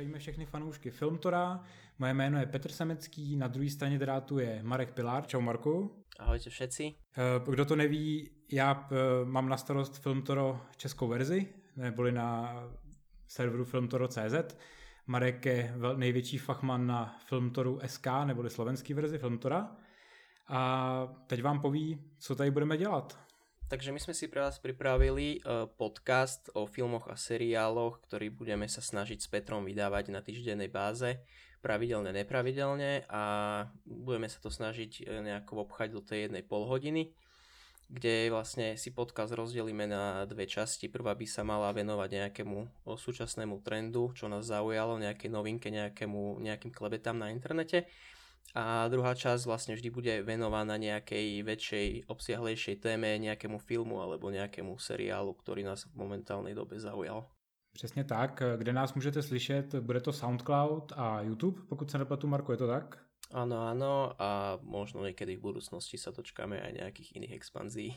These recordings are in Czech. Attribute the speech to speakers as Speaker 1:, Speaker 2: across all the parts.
Speaker 1: Zdravíme všechny fanoušky Filmtora. Moje jméno je Petr Semecký, na druhé straně drátu je Marek Pilár. Čau Marku.
Speaker 2: Ahojte všetci.
Speaker 1: Eh, kdo to neví, já eh, mám na starost Filmtoro českou verzi, neboli na serveru filmtoro.cz. Marek je největší fachman na Filmtoru SK, neboli slovenský verzi Filmtora. A teď vám poví, co tady budeme dělat.
Speaker 2: Takže my sme si pre vás pripravili uh, podcast o filmoch a seriáloch, ktorý budeme sa snažiť s Petrom vydávať na týždennej báze, pravidelne, nepravidelne a budeme sa to snažiť e, nejako obchať do tej jednej polhodiny, kde vlastne si podcast rozdelíme na dve časti. Prvá by sa mala venovať nejakému súčasnému trendu, čo nás zaujalo, nejakej novinke, nejakému, nejakým klebetám na internete a druhá časť vlastne vždy bude venovaná nejakej väčšej, obsiahlejšej téme, nejakému filmu alebo nejakému seriálu, ktorý nás v momentálnej dobe zaujal.
Speaker 1: Přesně tak. Kde nás můžete slyšet, bude to SoundCloud a YouTube, pokud se nepletu, Marko, je to tak?
Speaker 2: Áno, áno a možno niekedy v budúcnosti sa dočkáme aj nejakých iných expanzí.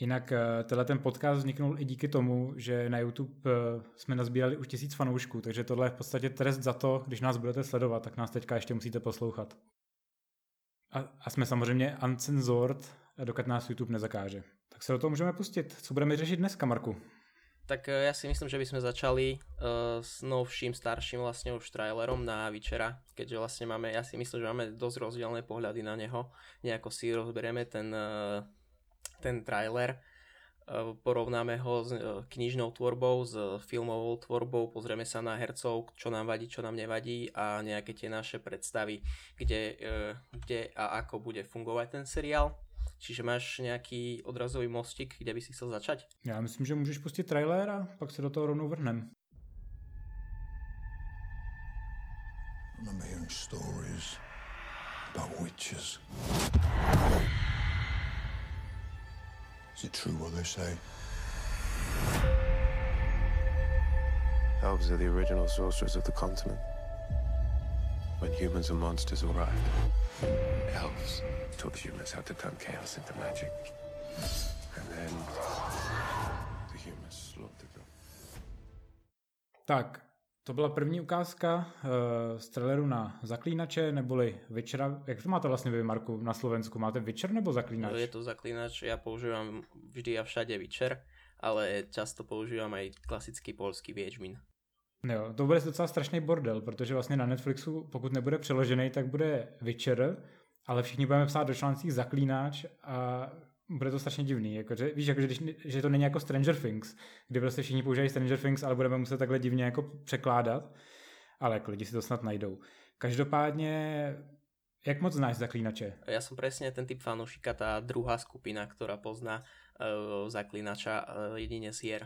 Speaker 1: Jinak eh, tenhle ten podcast vzniknul i díky tomu, že na YouTube eh, jsme nazbírali už tisíc fanoušků, takže tohle je v podstatě trest za to, když nás budete sledovat, tak nás teďka ještě musíte poslouchat. A, a jsme samozřejmě uncensored, dokud nás YouTube nezakáže. Tak se do toho můžeme pustit. Co budeme řešit dneska, Marku?
Speaker 2: Tak eh, ja si myslím, že by sme začali uh, s novším, starším vlastne už trailerom na Vyčera, keďže vlastne máme, ja si myslím, že máme dosť rozdielne pohľady na neho. Nejako si rozberieme ten, uh, ten trailer Eh, porovnáme ho s eh, knižnou tvorbou, s filmovou tvorbou, pozrieme sa na hercov, čo nám vadí, čo nám nevadí a nejaké tie naše predstavy, kde, eh, kde a ako bude fungovať ten seriál. Čiže máš nějaký odrazový mostik, kde by si chcel začať?
Speaker 1: Já myslím, že můžeš pustit trailer a pak se do toho rovnou vrhnem. remember hearing stories about witches. Is it true what they say? Elves are the original sorcerers of the continent. When humans and monsters arrived, elves taught the humans how to turn chaos into magic. And then the humans slaughtered them. Tak, To byla první ukázka uh, z traileru na Zaklínače, neboli Večera. Jak to máte vlastně vy, Marku, na Slovensku? Máte Večer nebo Zaklínač?
Speaker 2: Je to Zaklínač, já používám vždy a všade Večer, ale často používám i klasický polský Věžmin.
Speaker 1: Jo, to bude docela strašný bordel, protože vlastně na Netflixu, pokud nebude přeložený, tak bude Witcher, ale všichni budeme psát do článcích Zaklínač a bude to strašně divný. Jako, že, víš, jako, že, když, že to není jako Stranger Things, kdy prostě všichni používají Stranger Things, ale budeme muset takhle divně jako překládat. Ale jako lidi si to snad najdou. Každopádně, jak moc znáš Zaklínače?
Speaker 2: Ja som presne ten typ fanúšika, tá druhá skupina, ktorá pozná uh, Zaklínača uh, jedine z hier.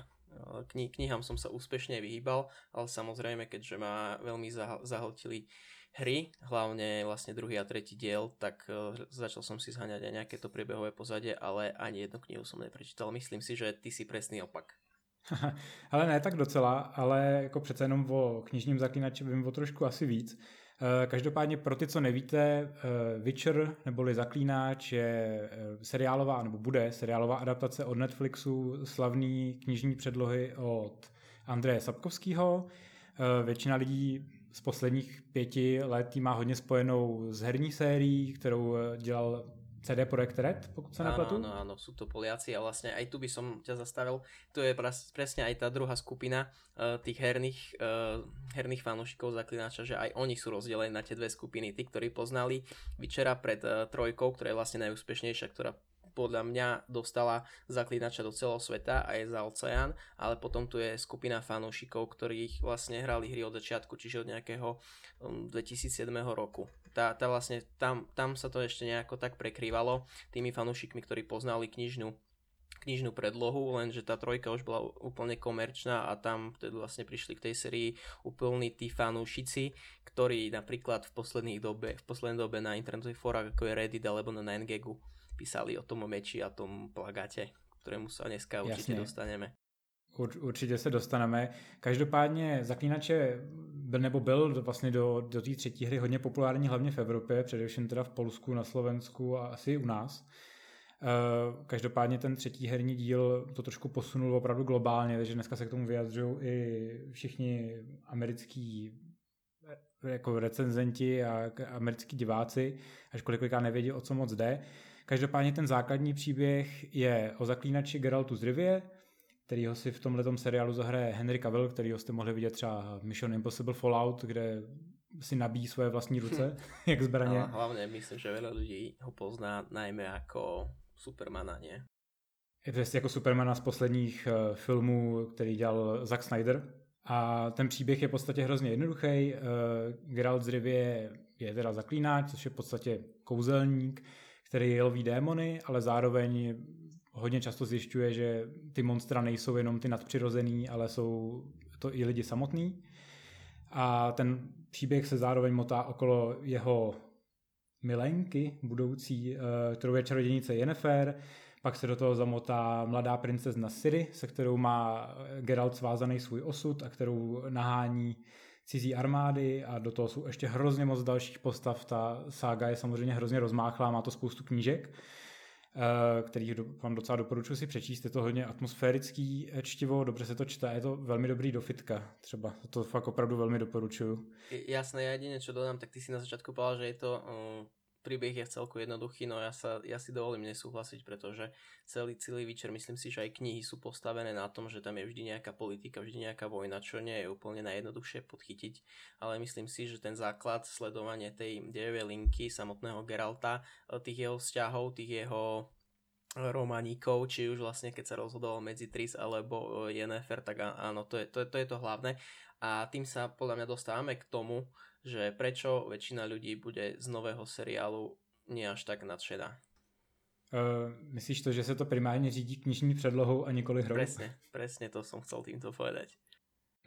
Speaker 2: Kni- knihám som sa úspešne vyhýbal, ale samozrejme, keďže ma veľmi zah- zahltili hry, hlavne vlastne druhý a tretí diel, tak uh, začal som si zhaňať aj nejaké to priebehové pozadie, ale ani jednu knihu som neprečítal. Myslím si, že ty si presný opak.
Speaker 1: ale ne tak docela, ale jako přece jenom o knižním zaklínači vím o trošku asi víc. Eh, každopádně pro ty, co nevíte, eh, Witcher neboli Zaklínač je seriálová, nebo bude seriálová adaptace od Netflixu slavný knižní předlohy od Andreje Sapkovského. Většina lidí z posledních pěti let má hodně spojenou s herní sérií, kterou eh, dělal CD Projekt Red, pokud se nepletu.
Speaker 2: Áno, áno, sú to Poliaci a vlastne aj tu by som ťa zastavil. Tu je presne aj tá druhá skupina uh, tých herných, uh, herných fanúšikov Zaklinača, že aj oni sú rozdelení na tie dve skupiny. Tí, ktorí poznali Vyčera pred uh, trojkou, ktorá je vlastne najúspešnejšia, ktorá podľa mňa dostala zaklínača do celého sveta a je za oceán, ale potom tu je skupina fanúšikov, ktorých vlastne hrali hry od začiatku, čiže od nejakého 2007 um, roku. Tá, tá vlastne, tam, tam sa to ešte nejako tak prekrývalo tými fanúšikmi, ktorí poznali knižnú knižnú predlohu, lenže tá trojka už bola úplne komerčná a tam teda vlastne prišli k tej sérii úplní tí fanúšici, ktorí napríklad v posledných dobe, v poslednej dobe na internetových fórach ako je Reddit alebo na 9gagu písali o tom meči a tom plagáte, ktorému sa dneska určitě Jasně. dostaneme.
Speaker 1: Ur, určitě se dostaneme. Každopádně Zaklínače byl nebo byl vlastně do, do té třetí hry hodně populární hlavně v Evropě, především teda v Polsku, na Slovensku a asi u nás. Eh, každopádně ten třetí herní díl to trošku posunul opravdu globálně, takže dneska se k tomu vyjadřují i všichni americký jako recenzenti a americký diváci, až kolikrát nevědí, o co moc jde. Každopádně ten základní příběh je o zaklínači Geraltu z Rivie, kterýho si v tomhle seriálu zahraje Henry Cavill, kterýho jste mohli vidět třeba Mission Impossible Fallout, kde si nabíjí svoje vlastní ruce, jak zbraně.
Speaker 2: Ale hlavně myslím, že veľa lidí ho pozná najmä jako Supermana, ne?
Speaker 1: Je to jako Supermana z posledních uh, filmů, který dělal Zack Snyder. A ten příběh je v podstatě hrozně jednoduchý. Uh, Geralt z Rivie je teda zaklínáč, což je v podstatě kouzelník, který loví démony, ale zároveň hodně často zjišťuje, že ty monstra nejsou jenom ty nadpřirozený, ale jsou to i lidi samotný. A ten příběh se zároveň motá okolo jeho milenky budoucí, eh, kterou je čarodějnice Yennefer, pak se do toho zamotá mladá princezna Siri, se kterou má Geralt svázaný svůj osud a kterou nahání cizí armády a do toho jsou ještě hrozně moc dalších postav. Ta sága je samozřejmě hrozně rozmáchlá, má to spoustu knížek. Eh, který vám docela doporučuji si přečíst. Je to hodně atmosférický eh, čtivo, dobře se to čte, je to velmi dobrý do fitka třeba. To fakt opravdu velmi doporučuju.
Speaker 2: Jasné, já jedině čo dodám, tak ty si na začátku povedal, že je to uh, príbeh je celku jednoduchý, no ja, sa, ja si dovolím nesúhlasiť, pretože celý, celý Witcher, myslím si, že aj knihy sú postavené na tom, že tam je vždy nejaká politika, vždy nejaká vojna, čo nie je úplne najjednoduchšie podchytiť, ale myslím si, že ten základ sledovanie tej dejovej linky samotného Geralta, e, tých jeho vzťahov, tých jeho romaníkov, či už vlastne keď sa rozhodoval medzi Tris alebo e, Yennefer, tak áno, to je to, je, to, je to hlavné. A tým sa podľa mňa dostávame k tomu, že prečo väčšina ľudí bude z nového seriálu nie až tak nadšená.
Speaker 1: Uh, myslíš to, že se to primárně řídí knižní předlohou a nikoli hrou?
Speaker 2: Presne, presne to som chcel týmto povedať.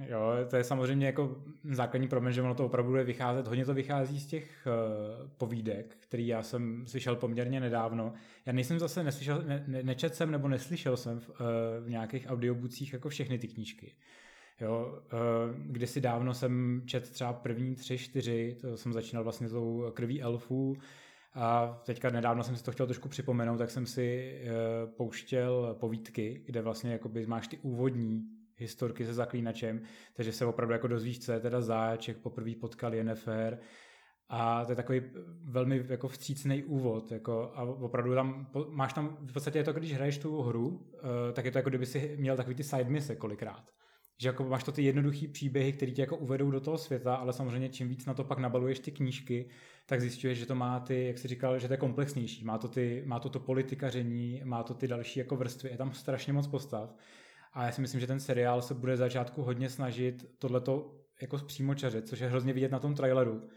Speaker 1: Jo, to je samozřejmě jako základní problém, že ono to opravdu bude vycházet. Hodně to vychází z těch uh, povídek, který já jsem slyšel poměrně nedávno. Já nejsem zase neslyšel, ne, ne, nečet jsem nebo neslyšel jsem v, uh, v nějakých audiobucích jako všechny ty knížky. Jo, uh, kdysi dávno jsem čet třeba první tři, čtyři, to jsem začínal vlastně tou krví elfů a teďka nedávno jsem si to chtěl trošku připomenout, tak jsem si uh, pouštěl povídky, kde vlastně jakoby máš ty úvodní historky se zaklínačem, takže se opravdu jako dozvíš, co je teda zač, jak poprvé potkal Yennefer a to je takový velmi jako vstřícný úvod jako, a opravdu tam máš tam, v podstatě je to, když hraješ tu hru, uh, tak je to jako kdyby si měl takový ty side mise kolikrát že jako máš to ty jednoduché příběhy, které tě jako uvedou do toho světa, ale samozřejmě čím víc na to pak nabaluješ ty knížky, tak zjišťuješ, že to má ty, jak jsi říkal, že to je komplexnější. Má to, ty, má to to politikaření, má to ty další jako vrstvy, je tam strašně moc postav. A já si myslím, že ten seriál se bude začátku hodně snažit tohleto jako přímo čařit, což je hrozně vidět na tom traileru,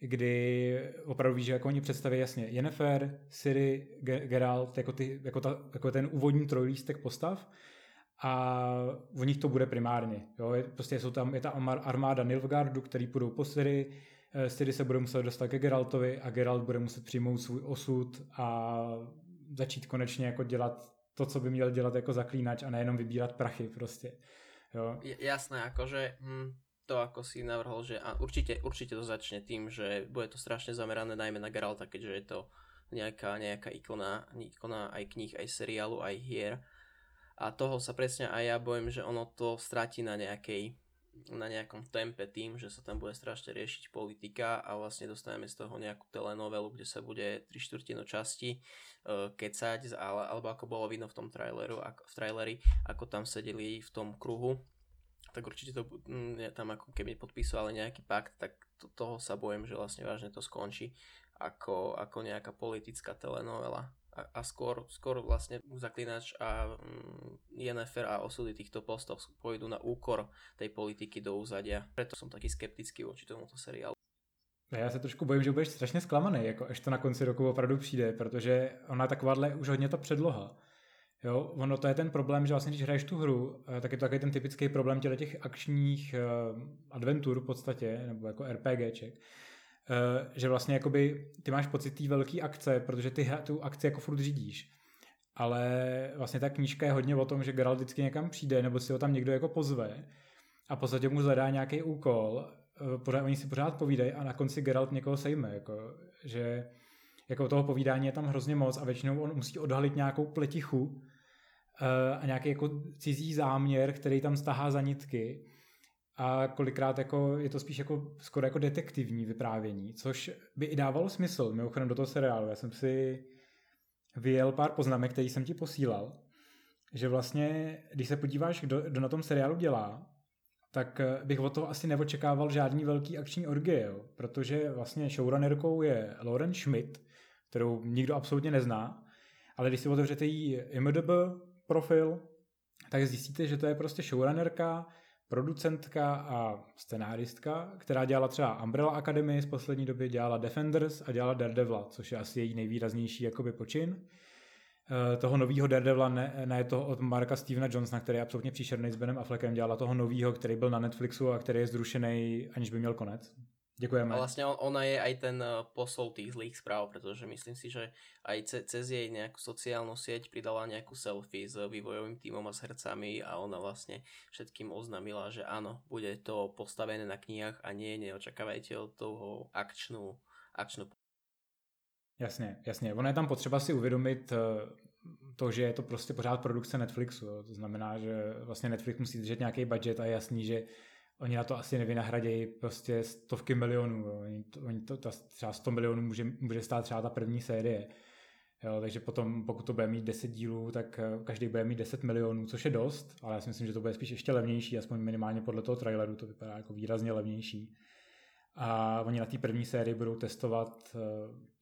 Speaker 1: kdy opravdu víš, že jako oni představí jasně Yennefer, Siri, Geralt, jako, ty, jako, ta, jako ten úvodní trojlístek postav a o nich to bude primárně. Jo? Prostě jsou tam, je ta armáda Nilfgaardu, který půjdou po Siri, Siri se bude muset dostat ke Geraltovi a Geralt bude muset přijmout svůj osud a začít konečně jako dělat to, co by měl dělat jako zaklínač a nejenom vybírat prachy prostě. Jo.
Speaker 2: Jasné, akože hm, to ako si navrhol, že a určite, určite to začne tým, že bude to strašne zamerané najmä na Geralta, keďže je to nejaká, nejaká ikona, ikona aj kníh, aj seriálu, aj hier a toho sa presne aj ja bojím, že ono to stratí na nejakej na nejakom tempe tým, že sa tam bude strašne riešiť politika a vlastne dostaneme z toho nejakú telenovelu, kde sa bude tri štvrtinu časti uh, kecať, ale, alebo ako bolo vidno v tom traileru, ako, v traileri, ako tam sedeli v tom kruhu, tak určite to mm, tam ako keby podpísovali nejaký pakt, tak to, toho sa bojím, že vlastne vážne to skončí ako, ako nejaká politická telenovela a, a skôr, skôr vlastne Zaklinač a mm, Yennefer a osudy týchto postov pôjdu na úkor tej politiky do úzadia. Preto som taký skeptický voči tomuto seriálu.
Speaker 1: Já se trošku bojím, že budeš strašně zklamaný, jako až to na konci roku opravdu přijde, protože ona takováhle už hodně ta předloha. Jo, ono to je ten problém, že vlastně když hraješ tu hru, eh, tak je to takový ten typický problém těch akčních uh, adventur v podstatě, nebo jako RPGček, že vlastně jakoby ty máš pocit té velké akce, protože ty tu akci jako furt řídíš. Ale vlastně ta knížka je hodně o tom, že Geralt vždycky někam přijde, nebo si ho tam někdo jako pozve a v podstatě mu zadá nějaký úkol, eh, pořád, oni si pořád povídají a na konci Geralt někoho sejme, jako, že jako toho povídání je tam hrozně moc a většinou on musí odhalit nějakou pletichu eh, a nějaký jako cizí záměr, který tam stahá za nitky a kolikrát jako je to spíš jako skoro jako detektivní vyprávění, což by i dávalo smysl, mimochodem do toho seriálu. Já jsem si vyjel pár poznámek, který jsem ti posílal, že vlastně, když se podíváš, kdo, kdo na tom seriálu dělá, tak eh, bych od toho asi neočekával žádný velký akční orgie, jo? protože vlastně showrunnerkou je Lauren Schmidt, kterou nikdo absolutně nezná, ale když si otevřete její IMDb profil, tak zjistíte, že to je prostě showrunnerka, producentka a scenáristka, která dělala třeba Umbrella Academy z poslední doby, dělala Defenders a dělala Daredevila, což je asi její nejvýraznější jakoby počin. Eh, toho nového Daredevila, ne, ne toho od Marka Stevena Johnsona, který je absolutně příšerný s Benem Affleckem, dělala toho nového, který byl na Netflixu a který je zrušený, aniž by měl konec. Děkujeme.
Speaker 2: A vlastne ona je aj ten eh, posol tých zlých správ, pretože myslím si, že aj ce, cez jej nejakú sociálnu sieť pridala nejakú selfie s vývojovým týmom a s hercami a ona vlastne všetkým oznámila, že áno, bude to postavené na knihách a nie, neočakávajte od toho akčnú, akčnú
Speaker 1: Jasně, jasně. Ono je tam potřeba si uvědomit eh, to, že je to prostě pořád produkce Netflixu. Jo. To znamená, že vlastně Netflix musí držet nějaký budget a je jasný, že oni na to asi nevynahradějí prostě stovky milionů. Jo. Oni to, oni to, ta, třeba 100 milionů může, může stát třeba ta první série. Jo, takže potom, pokud to bude mít 10 dílů, tak eh, každý bude mít 10 milionů, což je dost, ale já si myslím, že to bude spíš ještě levnější, aspoň minimálně podle toho traileru to vypadá jako výrazně levnější. A oni na té první sérii budou testovat, eh,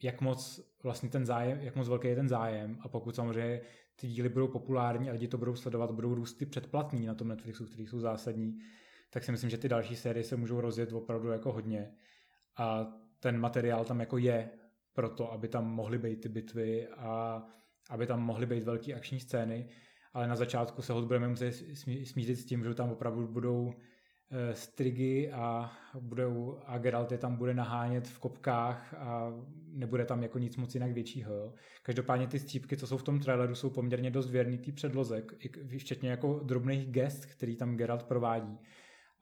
Speaker 1: jak moc vlastně ten zájem, jak moc velký je ten zájem a pokud samozřejmě ty díly budou populární a lidi to budou sledovat, budou růst ty předplatný na tom Netflixu, který jsou zásadní, tak si myslím, že ty další série se můžou rozjet opravdu jako hodně. A ten materiál tam jako je pro to, aby tam mohly být ty bitvy a aby tam mohly být velké akční scény, ale na začátku se hod budeme muset smířit s tím, že tam opravdu budou eh, strigy a, budou, a Geralt je tam bude nahánět v kopkách a nebude tam jako nic moc jinak většího. Jo. Každopádně ty střípky, co jsou v tom traileru, jsou poměrně dost věrný tý předloze, včetně jako drobných gest, který tam Geralt provádí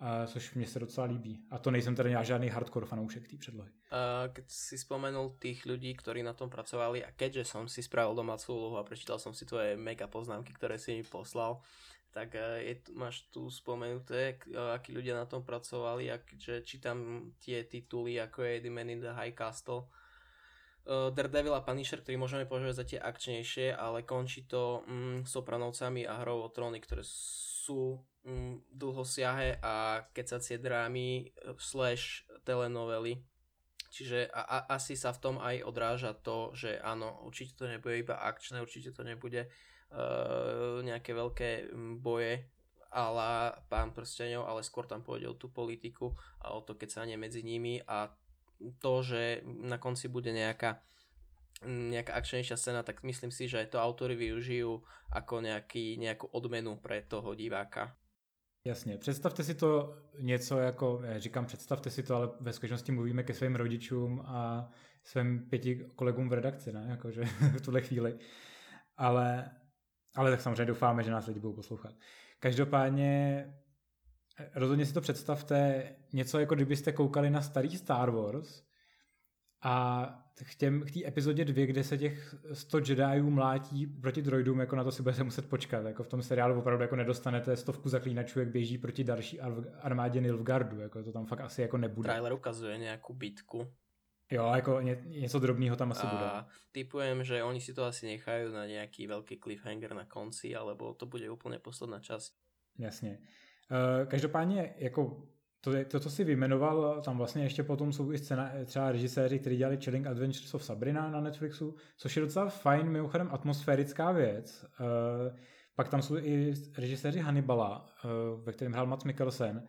Speaker 1: a což mě se docela líbí. A to nejsem teda žádný hardcore fanoušek té předlohy.
Speaker 2: Uh, keď si spomenul tých ľudí, ktorí na tom pracovali a keďže som si spravil domácu úlohu a prečítal som si tvoje mega poznámky, ktoré si mi poslal, tak uh, je, máš tu spomenuté, uh, akí ľudia na tom pracovali a že čítam tie tituly, ako je The Man in the High Castle, uh, Daredevil a Punisher, ktorý môžeme považovať za tie akčnejšie, ale končí to mm, Sopranovcami a Hrou o tróny, ktoré sú mm, dlhosiahe a kecacie drámy eh, slash telenovely. Čiže a, a, asi sa v tom aj odráža to, že áno, určite to nebude iba akčné, určite to nebude uh, nejaké veľké mm, boje ale pán prstenov, ale skôr tam pôjde o tú politiku a o to kecanie medzi nimi a to, že na konci bude nejaká nejaká akčnejšia scéna, tak myslím si, že to autory využijú ako nejaký, nejakú odmenu pre toho diváka.
Speaker 1: Jasně, představte si to něco jako, říkám představte si to, ale ve skutečnosti mluvíme ke svým rodičům a svým pěti kolegům v redakci, ne, jakože v tuhle chvíli. Ale, ale tak samozřejmě doufáme, že nás lidi budou poslouchat. Každopádně rozhodně si to představte něco jako kdybyste koukali na starý Star Wars a k, těm, k té epizodě dvě, kde se těch 100 Jediů mlátí proti droidům, jako na to si budete muset počkat. Jako v tom seriálu opravdu jako nedostanete stovku zaklínačů, jak běží proti další armádě Nilfgardu. Jako to tam fakt asi jako nebude.
Speaker 2: Trailer ukazuje nějakou bitku.
Speaker 1: Jo, jako ně, něco drobného tam asi a bude.
Speaker 2: typujem, že oni si to asi nechají na nějaký velký cliffhanger na konci, alebo to bude úplně posledná část.
Speaker 1: Jasně. Uh, každopádně jako to, to, co si vyjmenoval, tam vlastně ještě potom jsou i scéna, třeba režiséři, kteří dělali Chilling Adventures of Sabrina na Netflixu, což je docela fajn, mimochodem atmosférická věc. Uh, pak tam jsou i režiséři Hannibala, uh, ve kterém hrál Mats Mikkelsen.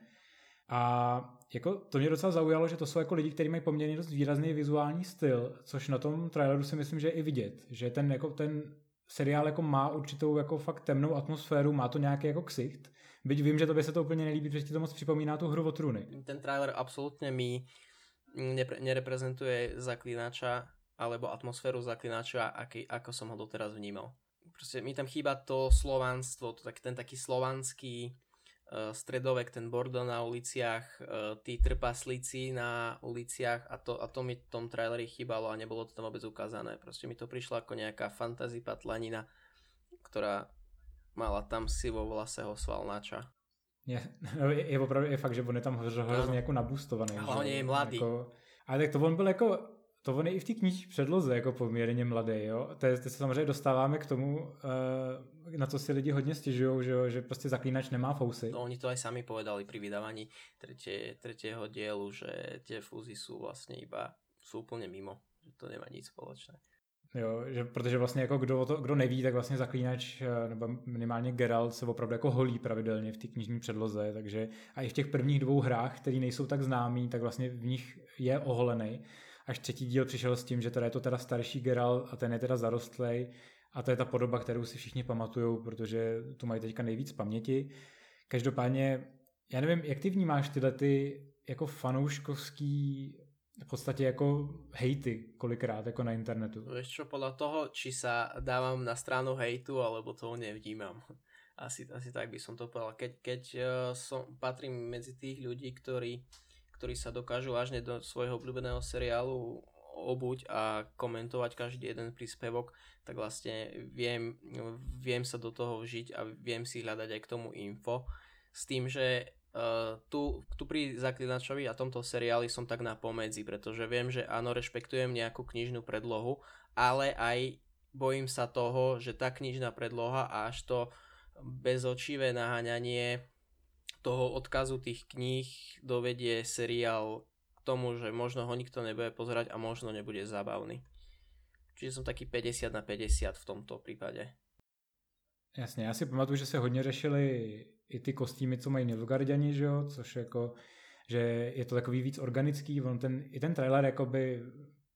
Speaker 1: A jako to mě docela zaujalo, že to jsou jako lidi, kteří mají poměrně dost výrazný vizuální styl, což na tom traileru si myslím, že je i vidět, že ten, jako ten seriál jako má určitou jako fakt temnou atmosféru, má to nějaký jako ksicht, Byť vím, že to by se to úplně nelíbí, protože ti to moc připomíná tu hru o trůny.
Speaker 2: Ten trailer absolutně mi nereprezentuje zaklinača alebo atmosféru zaklinača, aký, ako som ho doteraz vnímal. Proste mi tam chýba to slovanstvo, to tak, ten taký slovanský uh, stredovek, ten bordel na uliciach, uh, tí trpaslíci na uliciach a to, a to mi v tom traileri chýbalo a nebolo to tam vôbec ukázané. Proste mi to prišlo ako nejaká fantasy patlanina, ktorá mala tam si vo vlaseho svalnáča.
Speaker 1: Je, je, je opravdu je fakt, že on je tam hrozně jako nabustovaný.
Speaker 2: Ale on je mladý.
Speaker 1: Jako, ale tak to on byl jako, to on je i v té knižní předloze jako poměrně mladý, jo. To, je, to se samozřejmě dostáváme k tomu, uh, na co si lidi hodně stěžují, že, že prostě zaklínač nemá fousy.
Speaker 2: No oni to aj sami povedali pri vydávaní tretie, tretieho dielu, že tie fúzy sú vlastne iba, sú úplne mimo, že to nemá nic spoločné.
Speaker 1: Jo, že, protože vlastně jako kdo, to, kdo neví, tak vlastně zaklínač eh, nebo minimálně Geralt se opravdu jako holí pravidelně v té knižní předloze, takže a i v těch prvních dvou hrách, které nejsou tak známý, tak vlastně v nich je oholený. Až třetí díl přišel s tím, že teda je to teda starší Geralt a ten je teda zarostlej a to je ta podoba, kterou si všichni pamatují, protože tu mají teďka nejvíc paměti. Každopádně, já nevím, jak ty vnímáš tyhle ty jako fanouškovský v podstatě jako hejty kolikrát jako na internetu.
Speaker 2: Vieš čo, podľa toho, či sa dávam na stranu hejtu, alebo toho nevnímam. Asi, asi tak by som to povedal. Keď, keď uh, som, patrím medzi tých ľudí, ktorí, ktorí sa dokážu vážne do svojho obľúbeného seriálu obuť a komentovať každý jeden príspevok, tak vlastne viem, viem sa do toho vžiť a viem si hľadať aj k tomu info. S tým, že Uh, tu, tu pri Zaklinačovi a tomto seriáli som tak na pomedzi, pretože viem, že áno, rešpektujem nejakú knižnú predlohu, ale aj bojím sa toho, že tá knižná predloha a až to bezočivé naháňanie toho odkazu tých kníh dovedie seriál k tomu, že možno ho nikto nebude pozerať a možno nebude zábavný. Čiže som taký 50 na 50 v tomto prípade.
Speaker 1: Jasně, já si pamatuju, že se hodně řešili i ty kostýmy, co mají Nilfgaardiani, že jo, což jako, že je to takový víc organický, on ten, i ten trailer jakoby,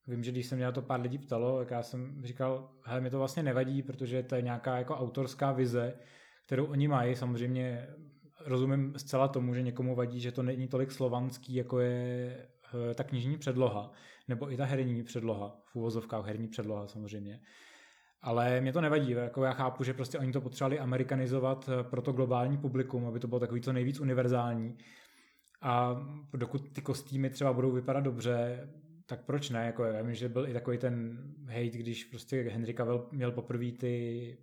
Speaker 1: vím, že když se mě na to pár lidí ptalo, tak já jsem říkal, hele, mi to vlastně nevadí, protože to je nějaká jako autorská vize, kterou oni mají, samozřejmě rozumím zcela tomu, že někomu vadí, že to není tolik slovanský, jako je eh, ta knižní předloha, nebo i ta herní předloha, v úvozovkách herní předloha samozřejmě. Ale mě to nevadí, jako já chápu, že prostě oni to potřebovali amerikanizovat eh, pro to globální publikum, aby to bylo takový co nejvíc univerzální. A dokud ty kostýmy třeba budou vypadat dobře, tak proč ne? Jako, já vím, že byl i takový ten hate, když prostě Henry Cavill měl poprvé ty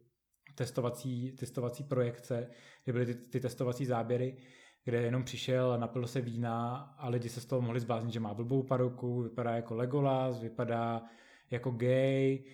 Speaker 1: testovací, testovací projekce, kde byly ty, ty testovací záběry, kde jenom přišel a napil se vína a lidi se z toho mohli zbláznit, že má blbou paruku, vypadá jako Legolas, vypadá jako gay,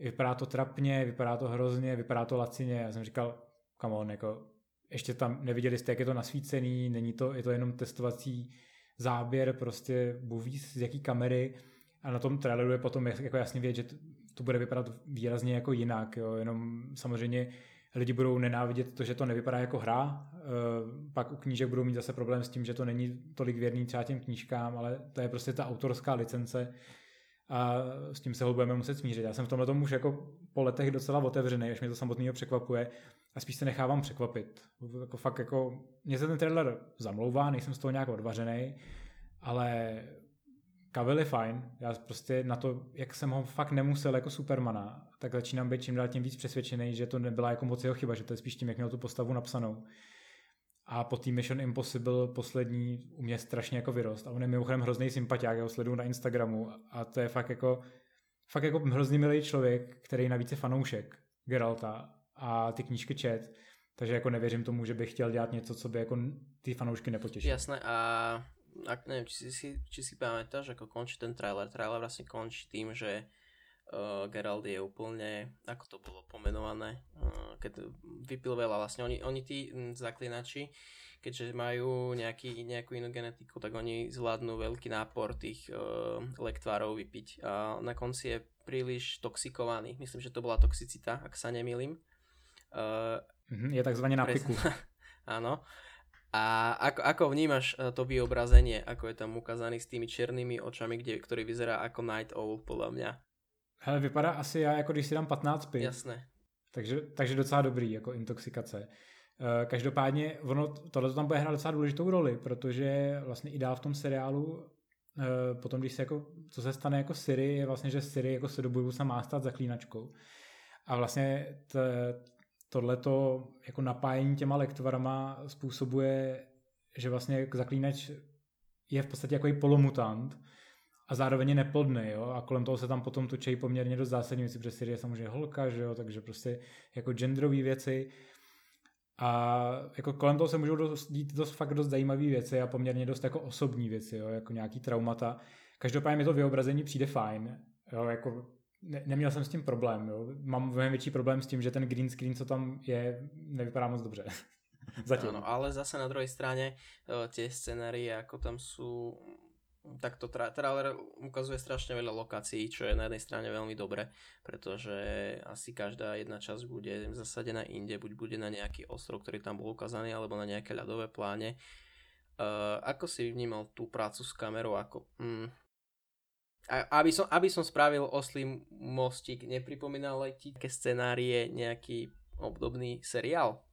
Speaker 1: vypadá to trapně, vypadá to hrozně, vypadá to lacině. Já jsem říkal, come on, jako, ještě tam neviděli jste, jak je to nasvícený, není to, je to jenom testovací záběr, prostě buví z jaký kamery a na tom traileru je potom jako jasně vědět, že to, bude vypadat výrazně jako jinak, jo, jenom samozřejmě lidi budou nenávidět to, že to nevypadá jako hra, e, pak u knížek budou mít zase problém s tím, že to není tolik věrný třeba těm knížkám, ale to je prostě ta autorská licence, a s tím se ho budeme muset smířit. Já jsem v tomhle tomu už jako po letech docela otevřený, až mě to samotného překvapuje a spíš se nechávám překvapit. Jako fakt jako, mě se ten trailer zamlouvá, nejsem z toho nějak odvařený, ale Kavel je fajn, já prostě na to, jak jsem ho fakt nemusel jako Supermana, tak začínám být čím dál tím víc přesvědčený, že to nebyla jako moc jeho chyba, že to je spíš tím, jak měl tu postavu napsanou. A po té Mission Impossible poslední u mě strašně jako vyrost. A on je mimochodem hrozný sympatiák, já ho sleduju na Instagramu a to je fakt jako, fakt jako hrozný milý člověk, který navíc je fanoušek Geralta a ty knížky čet. Takže jako nevěřím tomu, že bych chtěl dělat něco, co by jako ty fanoušky nepotěšilo.
Speaker 2: Jasné a ak, neviem, či si, či si pamätáš, ako končí ten trailer. Trailer vlastne končí tým, že uh, Geralt je úplne, ako to bolo pomenované, uh, keď vypil veľa vlastne. Oni, oni tí zaklinači, keďže majú nejaký, nejakú inú genetiku, tak oni zvládnu veľký nápor tých uh, lektvárov vypiť. A na konci je príliš toxikovaný. Myslím, že to bola toxicita, ak sa nemýlim.
Speaker 1: Uh, je takzvané na piku.
Speaker 2: Áno. A ako, ako vnímaš to vyobrazenie, ako je tam ukázaný s tými černými očami, kde, ktorý vyzerá ako Night Owl podľa mňa?
Speaker 1: Hele, vypadá asi já, jako když si dám 15 piv.
Speaker 2: Jasné.
Speaker 1: Takže, takže docela dobrý, jako intoxikace. Eh, každopádně ono, tohle tam bude hrát docela důležitou roli, protože vlastně i dál v tom seriálu eh, potom, když se jako, co se stane jako Siri, je vlastně, že Siri jako se do budoucna má stát zaklínačkou. A vlastně tohleto jako napájení těma lektvarama způsobuje, že vlastně zaklínač je v podstatě jako i polomutant, a zároveň je neplodný, jo, a kolem toho se tam potom točí poměrně dost zásadní věci, protože Siri je samozřejmě holka, že jo, takže prostě jako genderové věci A jako kolem toho se můžou dost, dít dost, fakt dost zajímavé věci a poměrně dost jako osobní věci, jo, jako nějaký traumata. Každopádně mi to vyobrazení přijde fajn. Jo, jako ne, neměl jsem s tím problém. Jo. Mám mnohem větší problém s tím, že ten green screen, co tam je, nevypadá moc dobře.
Speaker 2: Zatím. Ano, ale zase na druhé straně uh, tie scenárie, jako tam sú tak to tra- trailer ukazuje strašne veľa lokácií, čo je na jednej strane veľmi dobre, pretože asi každá jedna časť bude zasadená inde, buď bude na nejaký ostrov, ktorý tam bol ukázaný, alebo na nejaké ľadové pláne. Uh, ako si vnímal tú prácu s kamerou? Ako, mm, a, aby, som, aby som spravil oslý mostík, nepripomínal ti také scenárie nejaký obdobný seriál?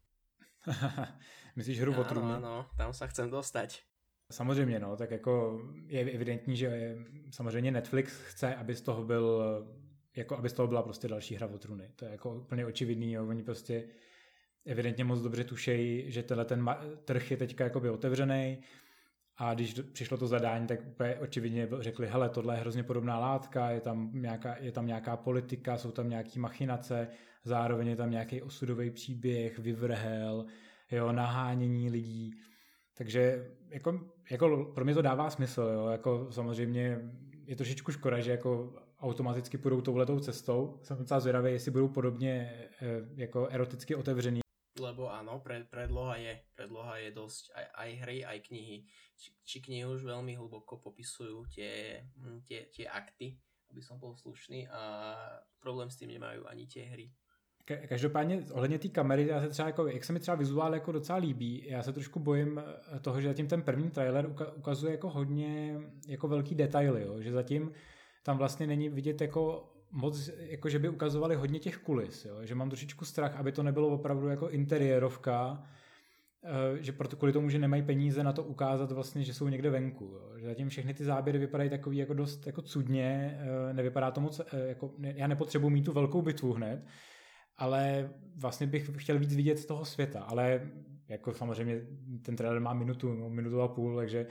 Speaker 1: Myslíš hru o?
Speaker 2: Áno, tam sa chcem dostať.
Speaker 1: Samozřejmě, no, tak jako je evidentní, že samozřejmě Netflix chce, aby z toho byl, jako aby z toho byla prostě další hra o trůny. To je jako úplně očividný, jo. oni prostě evidentně moc dobře tušejí, že tenhle ten trh je teďka jakoby otevřený a když přišlo to zadání, tak úplně očividně řekli, hele, tohle je hrozně podobná látka, je tam nějaká, je tam nějaká politika, jsou tam nějaké machinace, zároveň je tam nějaký osudový příběh, vyvrhel, jo, nahánění lidí. Takže jako, jako pro mě to dává smysl, jo, jako samozřejmě je trošičku škoda, že jako automaticky půjdou touhletou cestou. Jsem docela zvědavý, jestli budou podobně eh, jako eroticky otevřený.
Speaker 2: Lebo áno, pre, predloha je, predloha je dosť aj, aj hry, aj knihy. Či, či knihy už veľmi hlboko popisujú tie, hm, tie, tie akty, aby som bol slušný a problém s tým nemajú ani tie hry.
Speaker 1: Každopádně ohledně té kamery, já se třeba jako, jak se mi třeba vizuál jako docela líbí, já se trošku bojím eh, toho, že zatím ten první trailer ukazuje jako hodně jako velký detaily, jo? že zatím tam vlastně není vidět jako moc, jako že by ukazovali hodně těch kulis, jo? že mám trošičku strach, aby to nebylo opravdu jako interiérovka, eh, že proto kvůli tomu, že nemají peníze na to ukázat vlastně, že jsou někde venku. Jo? Že zatím všechny ty záběry vypadají takový jako dost jako cudně, eh, nevypadá to moc, jako, já nepotřebuji mít tu velkou bitvu hned, ale vlastně bych chtěl víc vidět z toho světa, ale jako samozřejmě ten trailer má minutu, no, minutu a půl, takže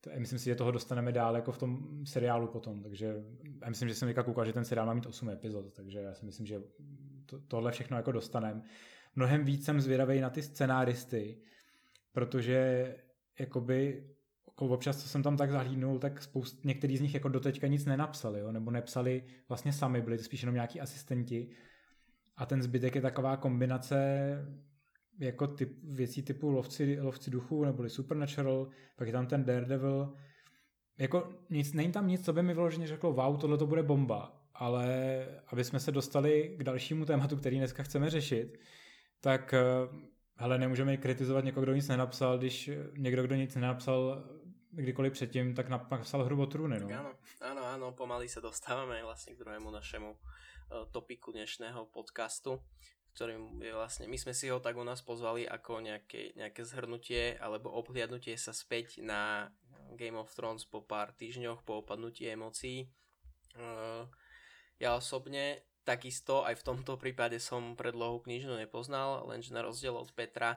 Speaker 1: to, myslím si, že toho dostaneme dál jako v tom seriálu potom, takže já myslím, že jsem teďka koukal, že ten seriál má mít 8 epizod, takže já si myslím, že to, tohle všechno jako dostaneme. Mnohem víc jsem zvědavý na ty scenáristy, protože jakoby jako občas, co jsem tam tak zahlídnul, tak spoust, některý z nich jako doteďka nic nenapsali, jo? nebo nepsali vlastně sami, byli to spíš jenom nějaký asistenti a ten zbytek je taková kombinace jako typ, věcí typu lovci, lovci duchů neboli Supernatural, pak je tam ten Daredevil. Jako nic, není tam nic, co by mi vyloženě řeklo, wow, tohle to bude bomba, ale aby jsme se dostali k dalšímu tématu, který dneska chceme řešit, tak eh, hele, nemůžeme kritizovat někoho, kdo nic nenapsal, když někdo, kdo nic nenapsal kdykoliv předtím, tak napsal hru o trůny. No.
Speaker 2: Áno, áno, áno, pomaly sa dostávame vlastne k druhému našemu E, topiku dnešného podcastu, ktorým je vlastne, my sme si ho tak u nás pozvali ako nejaké, nejaké zhrnutie alebo obhliadnutie sa späť na Game of Thrones po pár týždňoch, po opadnutí emócií. E, ja osobne takisto aj v tomto prípade som predlohu knižnú nepoznal, lenže na rozdiel od Petra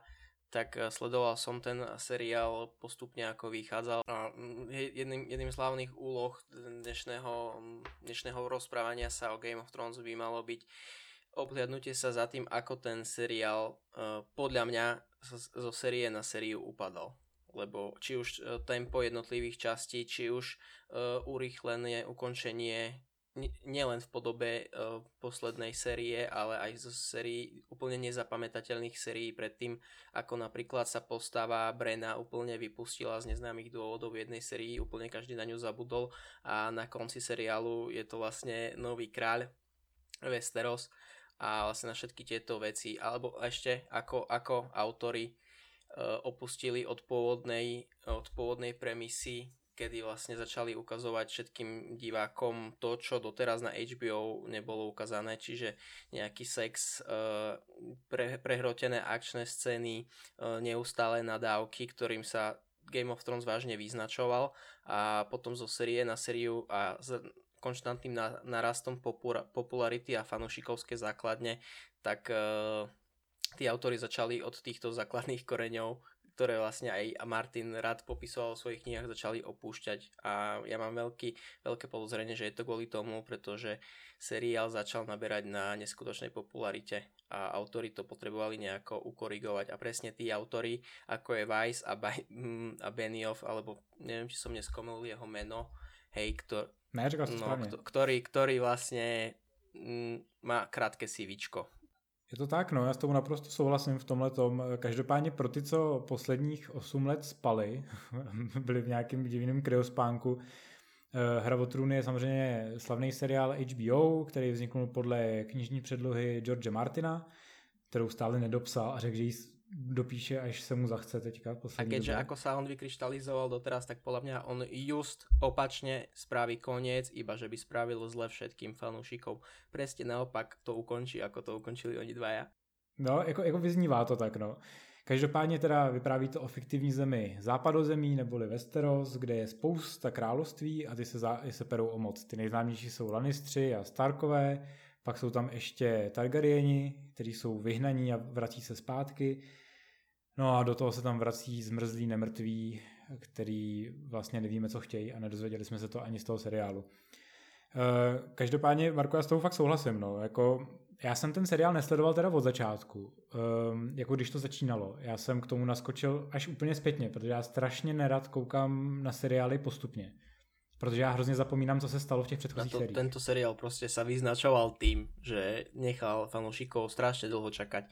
Speaker 2: tak eh, sledoval som ten seriál postupne ako vychádzal. A mm, jedným, jedným z hlavných úloh dnešného, dnešného rozprávania sa o Game of Thrones by malo byť obhliadnutie sa za tým, ako ten seriál uh, podľa mňa zo, série na sériu upadal. Lebo či už uh, tempo jednotlivých častí, či už uh, urýchlenie, ukončenie nielen v podobe uh, poslednej série, ale aj zo sérií úplne nezapamätateľných sérií predtým, ako napríklad sa postava Brena úplne vypustila z neznámych dôvodov v jednej sérii, úplne každý na ňu zabudol a na konci seriálu je to vlastne nový kráľ Westeros a vlastne na všetky tieto veci, alebo ešte ako, ako autory uh, opustili od pôvodnej, od pôvodnej premisy kedy vlastne začali ukazovať všetkým divákom to, čo doteraz na HBO nebolo ukázané, čiže nejaký sex, eh, pre, prehrotené akčné scény, eh, neustále nadávky, ktorým sa Game of Thrones vážne vyznačoval a potom zo série na sériu a s konštantným narastom popularity a fanušikovské základne, tak uh, tí autory začali od týchto základných koreňov ktoré vlastne aj Martin rád popisoval v svojich knihách, začali opúšťať. A ja mám veľký, veľké podozrenie, že je to kvôli tomu, pretože seriál začal naberať na neskutočnej popularite a autori to potrebovali nejako ukorigovať. A presne tí autori, ako je Weiss a, ba- mm, a Benioff, alebo neviem, či som neskomil jeho meno, hej, ktor-
Speaker 1: ne, no,
Speaker 2: ktorý, ktorý vlastne mm, má krátke CVčko
Speaker 1: je to tak, no, já s tomu naprosto souhlasím v tomhle tom. Každopádně pro ty, co posledních 8 let spali, byli v nějakém divném kryospánku, eh, Hra o trůny je samozřejmě slavný seriál HBO, který vzniknul podle knižní předlohy George Martina, kterou stále nedopsal a řekl, že ji dopíše, až se mu zachce teďka.
Speaker 2: A keďže dobe. ako sa on vykryštalizoval doteraz, tak podľa mňa on just opačne spraví koniec, iba že by spravil zle všetkým fanúšikom. Presne naopak to ukončí, ako to ukončili oni dvaja.
Speaker 1: No, jako, jako vyznívá to tak, no. Každopádně teda vypráví to o fiktivní zemi západozemí neboli Westeros, kde je spousta království a ty se, za, se perou o moc. Ty nejznámější jsou Lannistři a Starkové, pak jsou tam ještě Targaryeni, kteří jsou vyhnaní a vrací se zpátky. No a do toho se tam vrací zmrzlí nemrtví, který vlastně nevíme, co chtějí a nedozvěděli jsme se to ani z toho seriálu. Eh, každopádně, Marko, já s tou fakt souhlasím. No. Jako, já jsem ten seriál nesledoval teda od začátku, um, jako když to začínalo. Já jsem k tomu naskočil až úplně zpětně, protože já strašně nerad koukám na seriály postupně. Protože já hrozně zapomínám, co se stalo v těch předchozích to, seriích.
Speaker 2: Tento seriál prostě sa vyznačoval tým, že nechal fanúšikov strašne dlho čakať.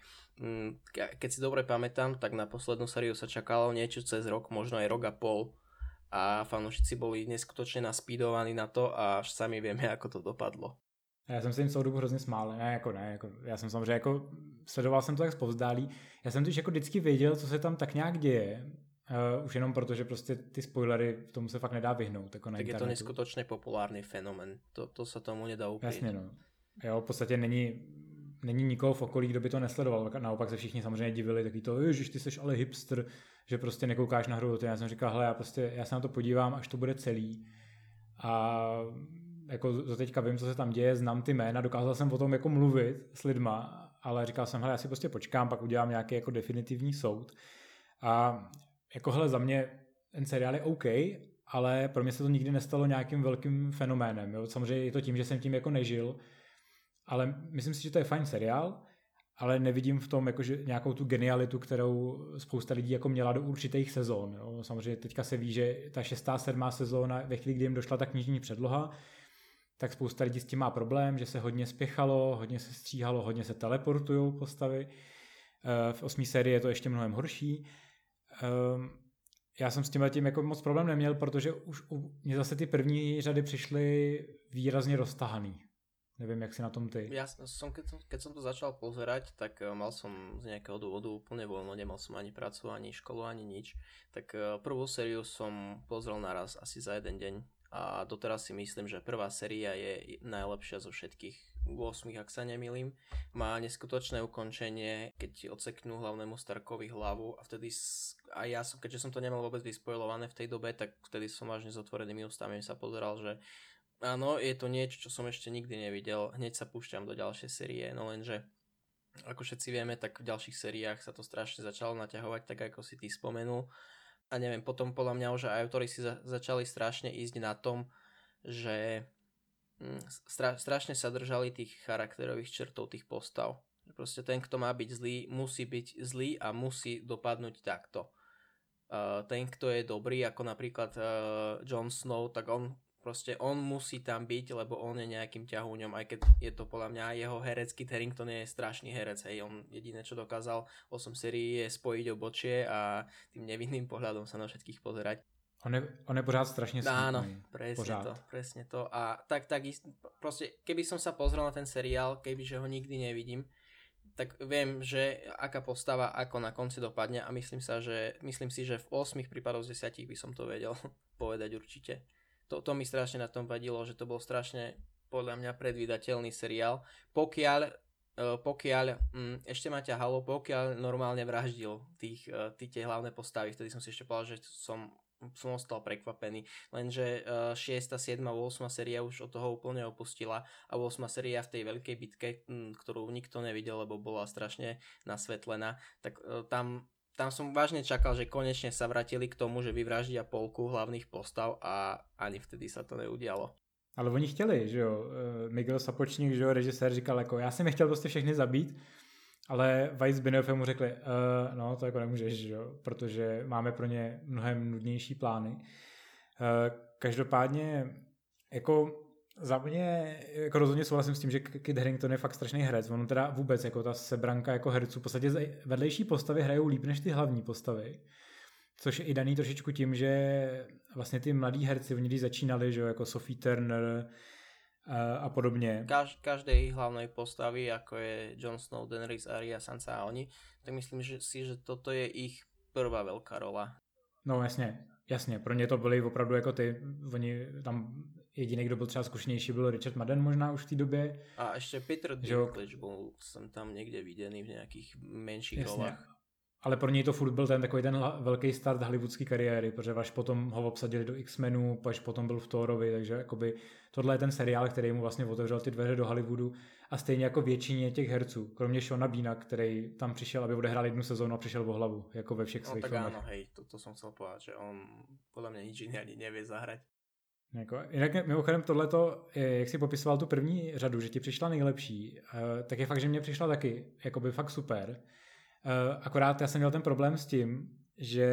Speaker 2: Mm, keď si dobre pamätám, tak na poslednú sériu sa čakalo niečo cez rok, možno aj rok a pol a fanúšici boli neskutočne naspídovaní na to a až sami vieme, ako to dopadlo.
Speaker 1: Já jsem se jim celou dobu hrozně smál. Ne, jako ne, jako, já jsem samozřejmě jako, sledoval jsem to tak zpovzdálí. Já jsem totiž jako vždycky věděl, co se tam tak nějak děje. Uh, už jenom proto, že prostě ty spoilery, v tomu se fakt nedá vyhnout. Jako na
Speaker 2: tak
Speaker 1: internetu.
Speaker 2: je to neskutečně populární fenomen. To, to se tomu nedá upřít.
Speaker 1: Jasně, no. Jo, v podstatě není, není nikoho v okolí, kdo by to nesledoval. Naopak se všichni samozřejmě divili, taky to, že ty jsi ale hipster, že prostě nekoukáš na hru. Já jsem říkal, hele, já prostě, já se na to podívám, až to bude celý. A jako do teďka vím, co se tam děje, znám ty jména, dokázal jsem o tom jako mluvit s lidma, ale říkal jsem, hele, já si prostě počkám, pak udělám nějaký jako definitivní soud. A jako hele, za mě ten seriál je OK, ale pro mě se to nikdy nestalo nějakým velkým fenoménem. Jo? Samozřejmě je to tím, že jsem tím jako nežil, ale myslím si, že to je fajn seriál, ale nevidím v tom jako, že nějakou tu genialitu, kterou spousta lidí jako měla do určitých sezón. Jo? Samozřejmě teďka se ví, že ta šestá, sedmá sezóna, ve chvíli, kdy jim došla ta knižní předloha, tak spousta lidí s tím má problém, že se hodně spěchalo, hodně se stříhalo, hodně se teleportují postavy. Eh, v osmý sérii je to ještě mnohem horší. Um, já jsem s tím tím jako moc problém neměl, protože už u mě zase ty první řady přišly výrazně roztahaný. Nevím, jak si na tom ty.
Speaker 2: Ja som, keď, keď som to začal pozerať, tak uh, mal som z nejakého dôvodu úplne voľno, nemal som ani prácu, ani školu, ani nič. Tak uh, prvú sériu som pozrel naraz asi za jeden deň a doteraz si myslím, že prvá séria je najlepšia zo všetkých 8, ak sa nemýlim, má neskutočné ukončenie, keď odseknú hlavnému Starkovi hlavu a vtedy a ja som, keďže som to nemal vôbec vyspojované v tej dobe, tak vtedy som vážne s otvorenými ústami sa pozeral, že áno, je to niečo, čo som ešte nikdy nevidel, hneď sa púšťam do ďalšej série, no lenže ako všetci vieme, tak v ďalších sériách sa to strašne začalo naťahovať, tak ako si ty spomenul. A neviem, potom podľa mňa už aj autori si za, začali strašne ísť na tom, že stra, strašne sa držali tých charakterových črtov tých postav. Proste ten, kto má byť zlý, musí byť zlý a musí dopadnúť takto. Uh, ten, kto je dobrý, ako napríklad uh, Jon Snow, tak on proste on musí tam byť, lebo on je nejakým ťahúňom, aj keď je to podľa mňa jeho herecký Terrington je strašný herec, hej, on jediné čo dokázal 8 sérií je spojiť obočie a tým nevinným pohľadom sa na všetkých pozerať.
Speaker 1: On je, on je pořád strašně smutný.
Speaker 2: Áno, presne pořád. to, presne to. A tak, tak proste, keby som sa pozrel na ten seriál, keby že ho nikdy nevidím, tak viem, že aká postava ako na konci dopadne a myslím, sa, že, myslím si, že v 8 prípadoch z 10 by som to vedel povedať určite. To, to mi strašne na tom vadilo, že to bol strašne podľa mňa predvídateľný seriál. Pokiaľ e, pokiaľ mm, ešte ma ťahalo, pokiaľ normálne vraždil tých, e, tí tie hlavné postavy, vtedy som si ešte povedal, že som som ostal prekvapený. Lenže uh, 6., 7., 8. séria už od toho úplne opustila a 8. séria v tej veľkej bitke, ktorú nikto nevidel, lebo bola strašne nasvetlená, tak uh, tam tam som vážne čakal, že konečne sa vrátili k tomu, že vyvraždia polku hlavných postav a ani vtedy sa to neudialo.
Speaker 1: Ale oni chtěli, že jo. Eh, Miguel Sapočník, že jo, režisér říkal jako, já jsem je chtěl prostě všechny zabít, ale Weiss Benioff mu řekli, uh, no to jako nemůžeš, že jo, protože máme pro ně mnohem nudnější plány. Uh, každopádně jako za mě jako rozhodně souhlasím s tím, že Kit Harington je fakt strašný herec. On teda vůbec jako ta sebranka jako herců, v podstatě vedlejší postavy hrajou líp než ty hlavní postavy. Což je i daný trošičku tím, že vlastně ty mladí herci, oni když začínali, že jako Sophie Turner a, a podobně.
Speaker 2: Kaž, každej hlavnej postavy, jako je Jon Snow, Daenerys, Arya, Sansa a oni, tak myslím že si, že toto je ich prvá velká rola.
Speaker 1: No jasně, jasně, pro ně to byly opravdu jako ty, oni tam jediný, kdo byl třeba zkušenější, byl Richard Madden možná už v té době.
Speaker 2: A ještě Peter Dinklage byl jsem tam někde videný v nějakých menších Jasně. rolách.
Speaker 1: Ale pro něj to furt byl ten takový ten velký start hollywoodské kariéry, protože až potom ho obsadili do X-Menů, až potom byl v Thorovi, takže jakoby tohle je ten seriál, který mu vlastně otevřel ty dveře do Hollywoodu a stejně jako většině těch herců, kromě Shona Beana, který tam přišel, aby odehrál jednu sezónu a přišel o hlavu, jako ve všech no, svých tak filmech.
Speaker 2: áno, hej, to, to jsem chcel povedať, že on podle mě nič jiný ani nevie zahrať.
Speaker 1: Jako, jinak mimochodem tohleto, jak si popisoval tu první řadu, že ti přišla nejlepší, eh, tak je fakt, že mě přišla taky, jako by fakt super. Eh, akorát já jsem měl ten problém s tím, že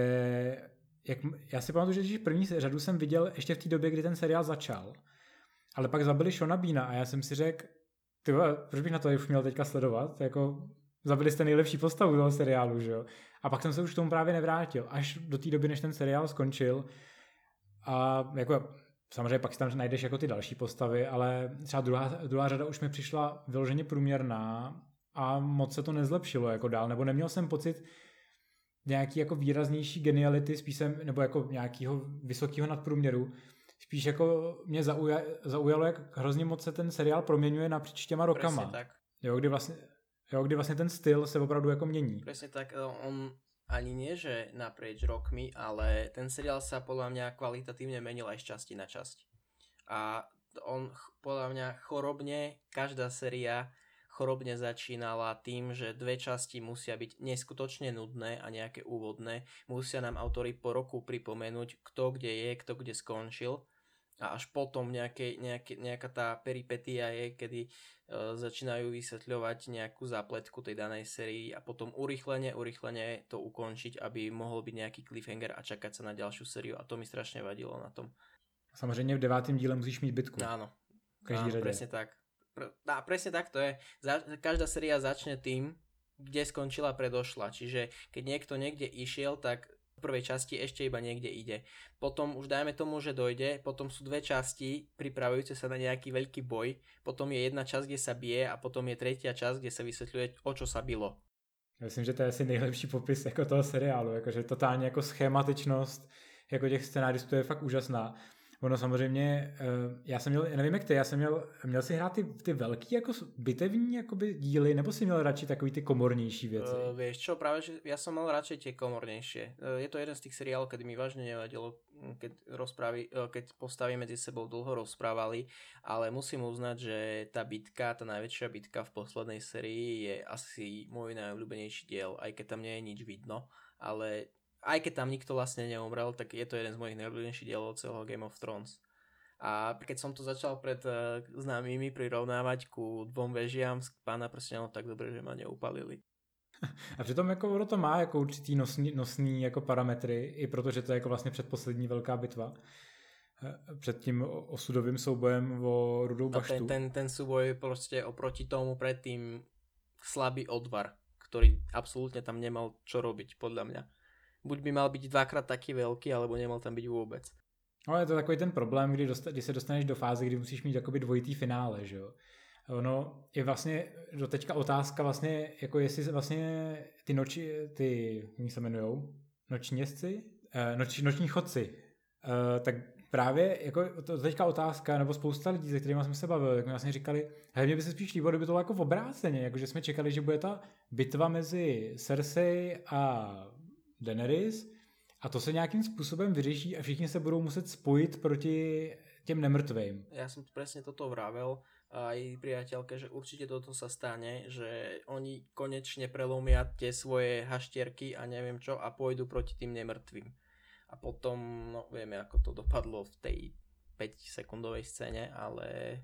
Speaker 1: jak, já si pamatuju, že první řadu jsem viděl ještě v té době, kdy ten seriál začal, ale pak zabili Shona Beana a já jsem si řekl, ty proč bych na to už měl teďka sledovat, jako zabili jste nejlepší postavu toho seriálu, že jo? A pak jsem se už k tomu právě nevrátil, až do té doby, než ten seriál skončil. A jako Samozřejmě pak si tam najdeš jako ty další postavy, ale třeba druhá, druhá řada už mi přišla vyloženě průměrná a moc se to nezlepšilo jako dál, nebo neměl jsem pocit nějaký jako výraznější geniality, spíš jsem, nebo jako nějakého vysokého nadprůměru, spíš jako mě zauja, zaujalo, jak hrozně moc se ten seriál proměňuje napříč těma rokama.
Speaker 2: Tak.
Speaker 1: Jo, kdy vlastně, jo, kdy vlastně ten styl se opravdu jako mění.
Speaker 2: Přesně tak, on ani nie, že naprieč rokmi, ale ten seriál sa podľa mňa kvalitatívne menil aj z časti na časť. A on podľa mňa chorobne, každá séria chorobne začínala tým, že dve časti musia byť neskutočne nudné a nejaké úvodné. Musia nám autory po roku pripomenúť, kto kde je, kto kde skončil a až potom nejaké, nejaké, nejaká tá peripetia je, kedy uh, začínajú vysvetľovať nejakú zapletku tej danej sérii a potom urychlenie, urychlenie to ukončiť, aby mohol byť nejaký cliffhanger a čakať sa na ďalšiu sériu a to mi strašne vadilo na tom.
Speaker 1: Samozřejmě v devátém díle musíš mít bitku.
Speaker 2: Áno, každý áno presne tak. Pr- a presne tak to je. Za, každá séria začne tým, kde skončila predošla. Čiže keď niekto niekde išiel, tak prvej časti ešte iba niekde ide. Potom už dajme tomu, že dojde, potom sú dve časti pripravujúce sa na nejaký veľký boj, potom je jedna časť, kde sa bije a potom je tretia časť, kde sa vysvetľuje, o čo sa bylo.
Speaker 1: Myslím, že to je asi nejlepší popis jako toho seriálu, jakože totálně jako schematičnost jako těch scénáristů je fakt úžasná. Ono samozřejmě, eh, já jsem měl, nevím jak ty, já jsem měl, měl si hrát ty, ty velký jako bitevní jakoby díly, nebo si měl radši takový ty komornější věci? Uh,
Speaker 2: vieš čo, práve že ja som mal radšej tie komornejšie. Uh, je to jeden z tých seriálov, kedy mi vážne nevadilo, hm, keď, rozprávy, keď postavy medzi sebou dlho rozprávali, ale musím uznať, že tá bitka, tá najväčšia bitka v poslednej sérii je asi môj najobľúbenejší diel, aj keď tam je nič vidno, ale aj keď tam nikto vlastne neumrel, tak je to jeden z mojich najobľúbenejších dielov celého Game of Thrones. A keď som to začal pred uh, známymi prirovnávať ku dvom vežiam z pána prstenov, tak dobre, že ma neupalili.
Speaker 1: A přitom jako ono to má jako určitý nosný, nosný jako parametry, i protože to je jako vlastně předposlední velká bitva eh, před tím osudovým soubojem o Rudou baštu.
Speaker 2: ten, ten, ten je prostě oproti tomu predtým slabý odvar, ktorý absolútne tam nemal čo robiť, podľa mňa buď by mal být dvakrát taky velký, alebo nemal tam být vůbec.
Speaker 1: No je to takový ten problém, kdy, dosta- kdy se dostaneš do fáze, kdy musíš mít jakoby dvojitý finále, že jo. Ono je vlastně do teďka otázka vlastně, jako jestli vlastně ty noči, ty, jak se jmenujou, noční jezdci, eh, noč, noční chodci, eh, tak právě jako to teďka otázka, nebo spousta lidí, se kterými jsme se bavili, jak mi vlastně říkali, hej, mě by se spíš líbilo, kdyby to bylo jako v obráceně, jako že jsme čekali, že bude ta bitva mezi Cersei a Daenerys a to se nějakým způsobem vyřeší a všichni se budou muset spojit proti těm nemrtvým.
Speaker 2: Já jsem přesně toto vravel, aj priateľke, že určite toto sa stane, že oni konečne prelomia tie svoje haštierky a neviem čo a pôjdu proti tým nemrtvým. A potom, no vieme, ako to dopadlo v tej 5 sekundovej scéne, ale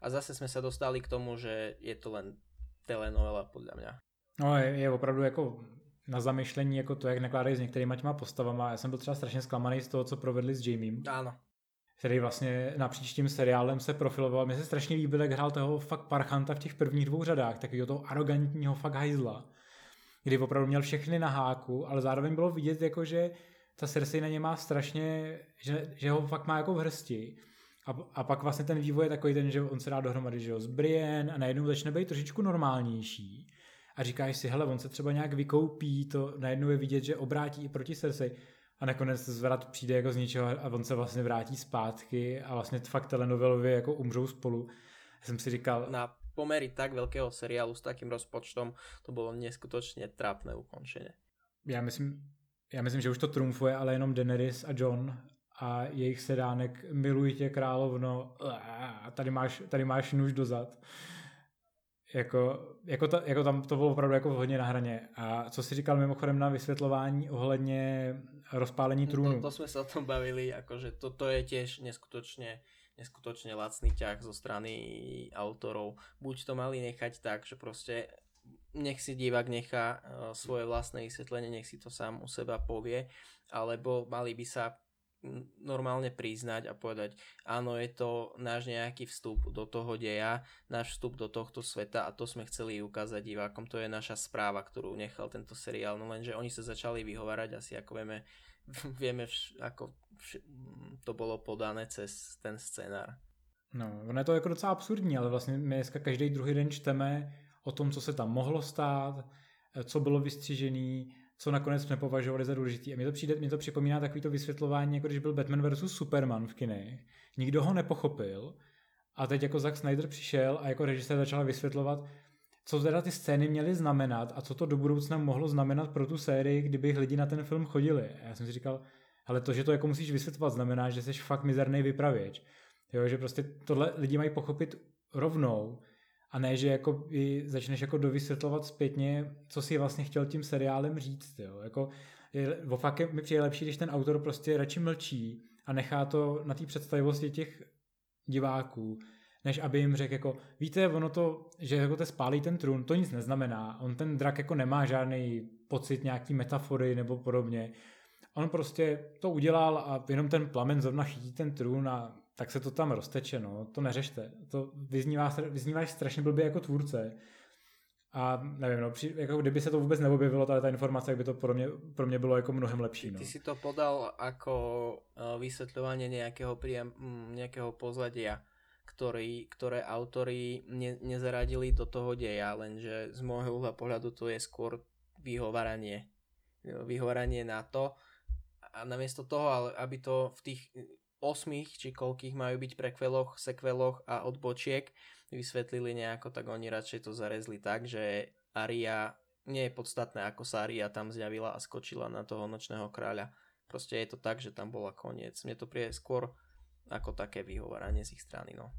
Speaker 2: a zase jsme se dostali k tomu, že je to len telenovela podľa mňa.
Speaker 1: No je, je opravdu jako na zamyšlení jako to, jak nakládají s některýma těma postavama. Já jsem byl třeba strašně zklamaný z toho, co provedli s Jamiem.
Speaker 2: Áno.
Speaker 1: Který vlastně napříč tím seriálem se profiloval. Mně se strašně líbil, jak hrál toho fakt parchanta v těch prvních dvou řadách, takového toho arrogantního fakt hajzla. Kdy opravdu měl všechny na háku, ale zároveň bylo vidět, jako že ta Cersei na ně má strašně, že, že ho fakt má jako v hrsti. A, a pak vlastně ten vývoj je takový ten, že on se dá dohromady že jo, z Brienne a najednou začne být trošičku normálnější. A říkáš si, hele, on se třeba nějak vykoupí, to najednou je vidět, že obrátí i proti Cersei. A nakonec zvrat přijde jako z ničeho a on se vlastně vrátí zpátky a vlastně fakt telenovelově jako umřou spolu. Já jsem si říkal...
Speaker 2: Na pomery tak velkého seriálu s takým rozpočtom to bylo neskutočně trápné ukončení.
Speaker 1: Já myslím, já myslím, že už to trumfuje, ale jenom Daenerys a John a jejich sedánek miluji tě královno a tady máš, tady máš nůž dozad. Jako, jako, ta, jako tam to bylo opravdu jako hodně na hraně. A co si říkal mimochodem na vysvětlování ohledně rozpálení trůnu?
Speaker 2: To, to jsme se o tom bavili, jakože to, to je těž neskutočně neskutočne lacný ťah zo strany autorov. Buď to mali nechať tak, že prostě nech si divák nechá uh, svoje vlastné vysvetlenie, nech si to sám u seba povie, alebo mali by sa normálne priznať a povedať, áno, je to náš nejaký vstup do toho deja, náš vstup do tohto sveta a to sme chceli ukázať divákom, to je naša správa, ktorú nechal tento seriál, no lenže oni sa začali vyhovárať asi ako vieme, vieme vš, ako vš, to bolo podané cez ten scénár.
Speaker 1: No, ono je to jako docela absurdní, ale vlastně my dneska každý druhý den čteme o tom, co se tam mohlo stát, co bylo vystřižený, co nakonec jsme považovali za důležitý. A mě to, přijde, mě to připomíná takovýto vysvětlování, jako když byl Batman vs. Superman v kinech. Nikdo ho nepochopil a teď jako Zack Snyder přišel a jako režisér začal vysvětlovat, co teda ty scény měly znamenat a co to do budoucna mohlo znamenat pro tu sérii, kdyby lidi na ten film chodili. A já jsem si říkal, ale to, že to jako musíš vysvětlovat, znamená, že jsi fakt mizerný vypravěč. Jo, že prostě tohle lidi mají pochopit rovnou a ne, že jako začneš jako dovysvětlovat zpětně, co si vlastně chtěl tím seriálem říct. Jo. Jako, je, fakt mi přijde lepší, když ten autor prostě radši mlčí a nechá to na té představivosti těch diváků, než aby jim řekl jako, víte, ono to, že jako te spálí ten trůn, to nic neznamená. On ten drak jako nemá žádný pocit nějaký metafory nebo podobně. On prostě to udělal a jenom ten plamen zrovna chytí ten trůn a tak se to tam rozteče, no, to neřešte. To vyznívá, vyzníváš strašně blbě jako tvůrce. A nevím, no, při, jako kdyby se to vůbec neobjevilo, ta, ta informace, jak by to pro mě, pro mě bylo jako mnohem lepší. No.
Speaker 2: Ty si to podal jako uh, vysvětlování nějakého, príjem, nějakého pozadia, ktorý, ktoré autory ne, nezaradili do toho deja, lenže z môjho uhla pohľadu to je skôr vyhováranie. Vyhováranie na to a namiesto toho, aby to v tých osmých, či koľkých majú byť prekveloch, sekveloch a odbočiek vysvetlili nejako, tak oni radšej to zarezli tak, že Aria nie je podstatné, ako sa Aria tam zjavila a skočila na toho nočného kráľa. Proste je to tak, že tam bola koniec. Mne to príde skôr ako také vyhováranie z ich strany, no.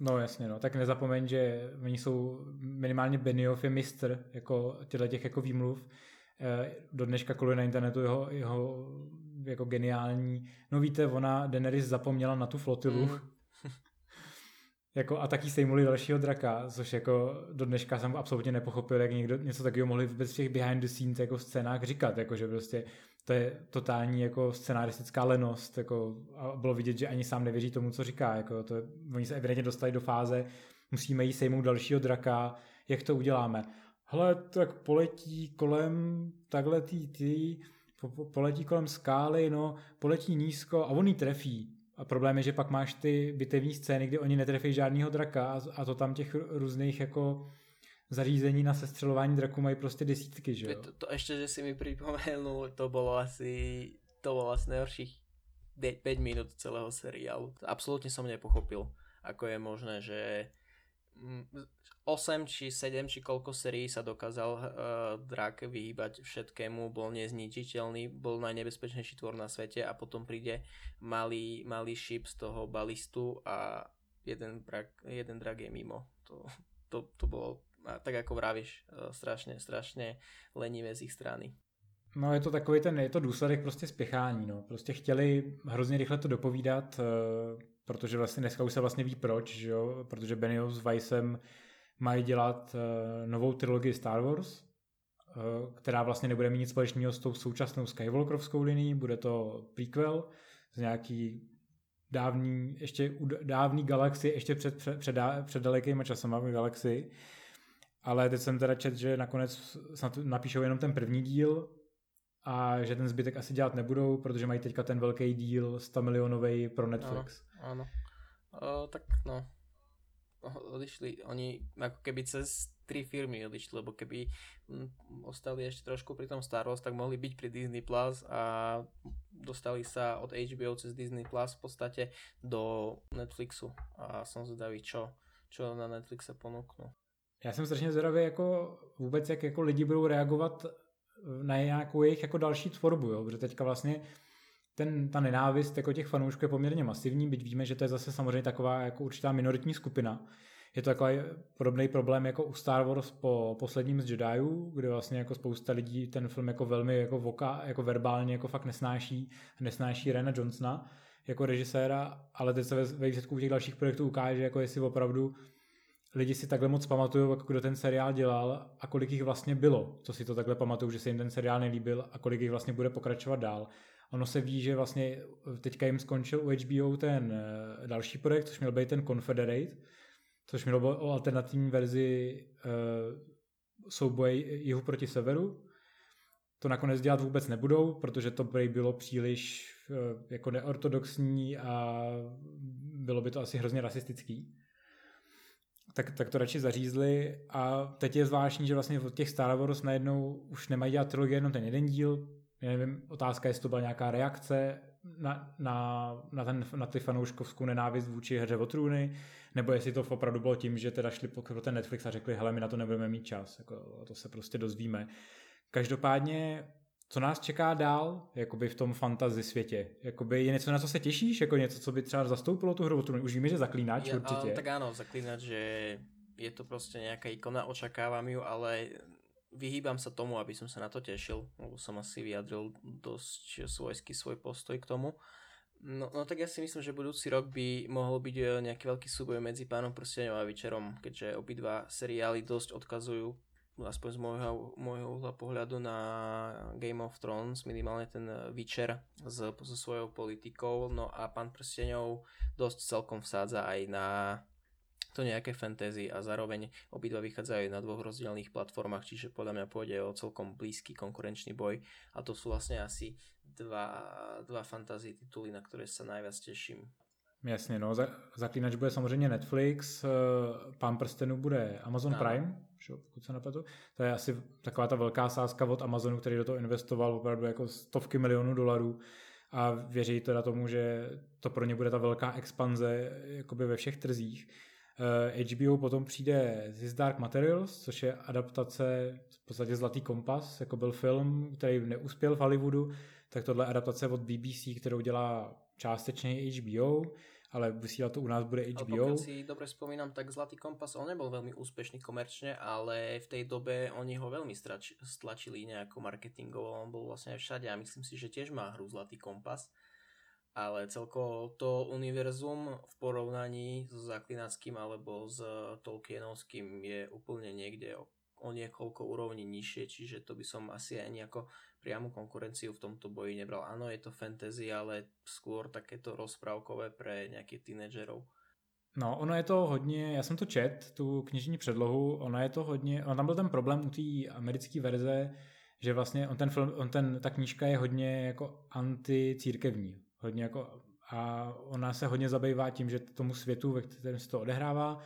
Speaker 1: No jasně, no. Tak nezapomeň, že oni jsou minimálně Benioff je mistr jako těchto těch jako výmluv. Eh, do dneška koluje na internetu jeho, jeho jako geniální. No víte, ona Daenerys zapomněla na tu flotilu. Mm. jako, a taky sejmuli dalšího draka, což jako do dneška jsem absolutně nepochopil, jak někdo něco takového mohli vůbec v těch behind the scenes jako scénách říkat, jako že prostě to je totální jako scenaristická lenost, jako a bylo vidět, že ani sám nevěří tomu, co říká, jako to, oni se evidentně dostali do fáze, musíme jí sejmout dalšího draka, jak to uděláme. Hele, tak poletí kolem takhle tý, tý po, poletí kolem skály, no, poletí nízko a on jí trefí. A problém je, že pak máš ty bitevní scény, kdy oni netrefí žádného draka a, a to tam těch různých jako zařízení na sestřelování draku mají prostě desítky, že jo?
Speaker 2: To, to ještě, že si mi připomenul, to bylo asi, to bylo asi nejhorších 5 minut celého seriálu. Absolutně jsem nepochopil, ako je možné, že 8 či 7 či koľko serií sa dokázal uh, drak vyhýbať všetkému, bol nezničiteľný, bol najnebezpečnejší tvor na svete a potom príde malý, malý šip z toho balistu a jeden, brak, jeden drak je mimo. To, to, to bolo, tak ako vravíš, strašně, strašně lenivé z ich strany.
Speaker 1: No je to takový ten, je to důsledek prostě spěchání, no. Prostě chtěli hrozně rychle to dopovídat, uh, protože vlastně dneska už se vlastně ví proč, že jo? protože Benioff s Weissem mají dělat uh, novou trilogii Star Wars, uh, která vlastně nebude mít nic společného s tou současnou Skywalkerovskou linií, bude to prequel z nějaký dávný, ještě dávný galaxie, ještě před, před, před, před dalekýma časama galaxii. Ale teď jsem teda čet, že nakonec napíšou jenom ten první díl a že ten zbytek asi dělat nebudou, protože mají teďka ten velký díl 100 milionový pro Netflix.
Speaker 2: Ano, ano. O, tak no, odišli, oni ako keby cez tri firmy odišli, lebo keby mm, ostali ešte trošku pri tom Star Wars, tak mohli byť pri Disney Plus a dostali sa od HBO cez Disney Plus v podstate do Netflixu a som zvedavý, čo, čo na Netflixe ponúknu.
Speaker 1: Já jsem strašně zvědavý, jako vůbec, jak jako lidi budou reagovat na nějakou jejich jako další tvorbu, jo? protože teďka vlastně ten, ta nenávist jako těch fanoušků je poměrně masivní, byť víme, že to je zase samozřejmě taková jako určitá minoritní skupina. Je to takový podobný problém jako u Star Wars po posledním z Jediů, kde vlastně jako spousta lidí ten film jako velmi jako voka, jako verbálně jako fakt nesnáší, nesnáší Rena Johnsona jako režiséra, ale teď se ve, výsledku těch dalších projektů ukáže, jako jestli opravdu lidi si takhle moc pamatují, jako kdo ten seriál dělal a kolik jich vlastně bylo, co si to takhle pamatují, že se jim ten seriál nelíbil a kolik jich vlastně bude pokračovat dál. Ono se ví, že vlastně teďka jim skončil u HBO ten eh, další projekt, což měl být ten Confederate, což mělo být o alternativní verzi uh, souboje jihu proti severu. To nakonec dělat vůbec nebudou, protože to by bylo příliš jako neortodoxní a bylo by to asi hrozně rasistický tak, tak to radši zařízli. A teď je zvláštní, že vlastně od těch Star Wars najednou už nemají dělat trilogie jenom ten jeden díl, já nevím, otázka, jestli to byla nějaká reakce na, na, na, ten, na ty fanouškovskou nenávist vůči hře o trůny, nebo jestli to opravdu bylo tím, že teda šli pro ten Netflix a řekli, hele, my na to nebudeme mít čas, jako, to se prostě dozvíme. Každopádně co nás čeká dál, jakoby v tom fantasy světě? Jakoby je něco, na co se těšíš? Jako něco, co by třeba zastoupilo tu hru? Už víme, že zaklínač ja, určitě.
Speaker 2: tak áno, zaklínač, že je to prostě nějaká ikona, očakávám ju, ale vyhýbam sa tomu, aby som sa na to tešil, lebo som asi vyjadril dosť svojský svoj postoj k tomu. No, no tak ja si myslím, že budúci rok by mohol byť e, nejaký veľký súboj medzi Pánom prsteňom a Vyčerom, keďže obidva seriály dosť odkazujú aspoň z môjho, môjho uhla pohľadu na Game of Thrones, minimálne ten Witcher s, so svojou politikou, no a pán prsteňov dosť celkom vsádza aj na to nejaké fantasy a zároveň obidva vychádzajú na dvoch rozdielných platformách, čiže podľa mňa pôjde o celkom blízky konkurenčný boj a to sú vlastne asi dva, dva fantasy tituly, na ktoré sa najviac teším.
Speaker 1: Jasně, no, Zaklínač bude samozřejmě Netflix, eh, Pán prstenů bude Amazon ano. Prime, pokud se nepletu. To je asi taková ta velká sázka od Amazonu, který do toho investoval opravdu jako stovky milionů dolarů a věří teda tomu, že to pro ně bude ta velká expanze jakoby ve všech trzích. HBO eh, potom přijde This Dark Materials, což je adaptace v podstatě Zlatý kompas, jako byl film, který neuspěl v Hollywoodu, tak tohle je adaptace od BBC, kterou dělá částečně HBO ale vysílať to u nás bude HBO.
Speaker 2: Ale si dobre spomínam, tak Zlatý kompas, on nebol veľmi úspešný komerčne, ale v tej dobe oni ho veľmi strač, stlačili nejako marketingovo, on bol vlastne aj všade a myslím si, že tiež má hru Zlatý kompas. Ale celko to univerzum v porovnaní s Zaklinackým alebo s Tolkienovským je úplne niekde o niekoľko úrovní nižšie, čiže to by som asi aj nejako priamu konkurenciu v tomto boji nebral. Áno, je to fantasy, ale skôr takéto rozprávkové pre nejakých teenagerov.
Speaker 1: No, ono je to hodně, já jsem to čet, tu knižní předlohu, ono je to hodně, on tam byl ten problém u té americké verze, že vlastně on ten film, on ten, ta knížka je hodně jako anticírkevní, hodně jako a ona se hodně zabývá tím, že tomu světu, ve kterém se to odehrává,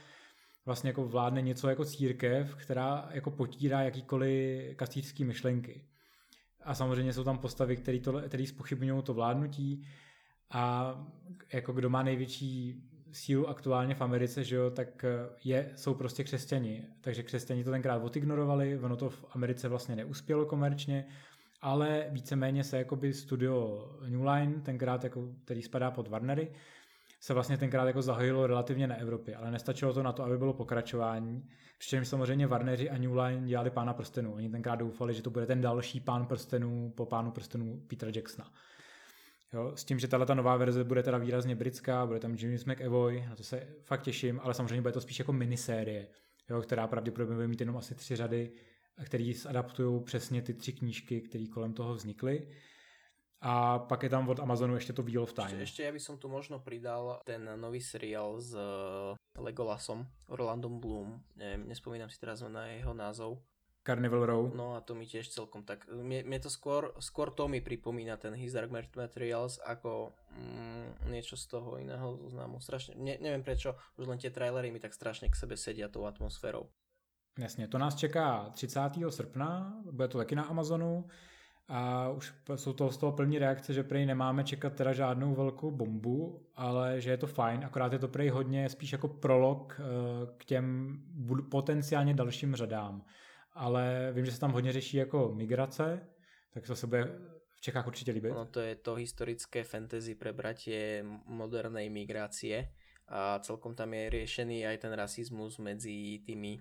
Speaker 1: vlastně jako vládne něco jako církev, která jako potírá jakýkoliv kastýřský myšlenky a samozřejmě jsou tam postavy, které který spochybňují to vládnutí a jako kdo má největší sílu aktuálně v Americe, že jo, tak je, jsou prostě křesťani. Takže křesťani to tenkrát odignorovali, ono to v Americe vlastně neuspělo komerčně, ale víceméně se jakoby studio New Line, tenkrát jako, který spadá pod Warnery, se vlastně tenkrát jako zahojilo relativně na Evropě, ale nestačilo to na to, aby bylo pokračování. Přičemž samozřejmě Warneri a New Line dělali pána prstenů. Oni tenkrát doufali, že to bude ten další pán prstenů po pánu prstenů Petra Jacksona. Jo, s tím, že tahle nová verze bude teda výrazně britská, bude tam James McAvoy, na to se fakt těším, ale samozřejmě bude to spíš jako minisérie, jo, která pravděpodobně bude mít jenom asi tři řady, které adaptují přesně ty tři knížky, které kolem toho vznikly. A pak je tam od Amazonu ještě to Wheel of Time.
Speaker 2: Ešte, ešte ja by som tu možno pridal ten nový seriál s eh, Legolasom, Orlandom Bloom. Neviem, nespomínam si teraz na jeho názov.
Speaker 1: Carnival Row.
Speaker 2: No a to mi tiež celkom tak... Mne, mne to skôr, skôr to mi pripomína ten His Dark Materials ako mm, niečo z toho iného známu. Strašne, ne, neviem prečo, už len tie trailery mi tak strašne k sebe sedia tou atmosférou.
Speaker 1: Jasně, to nás čeká 30. srpna, bude to taky na Amazonu a už jsou to z toho plní reakce, že prej nemáme čekat teda žádnou velkou bombu, ale že je to fajn, akorát je to prej hodně spíš jako prolog eh, k těm potenciálně dalším řadám ale vím, že se tam hodně řeší jako migrace, tak to se bude v Čechách určitě líbit.
Speaker 2: No to je to historické fantasy prebratie modernej migrácie a celkom tam je riešený aj ten rasizmus medzi tými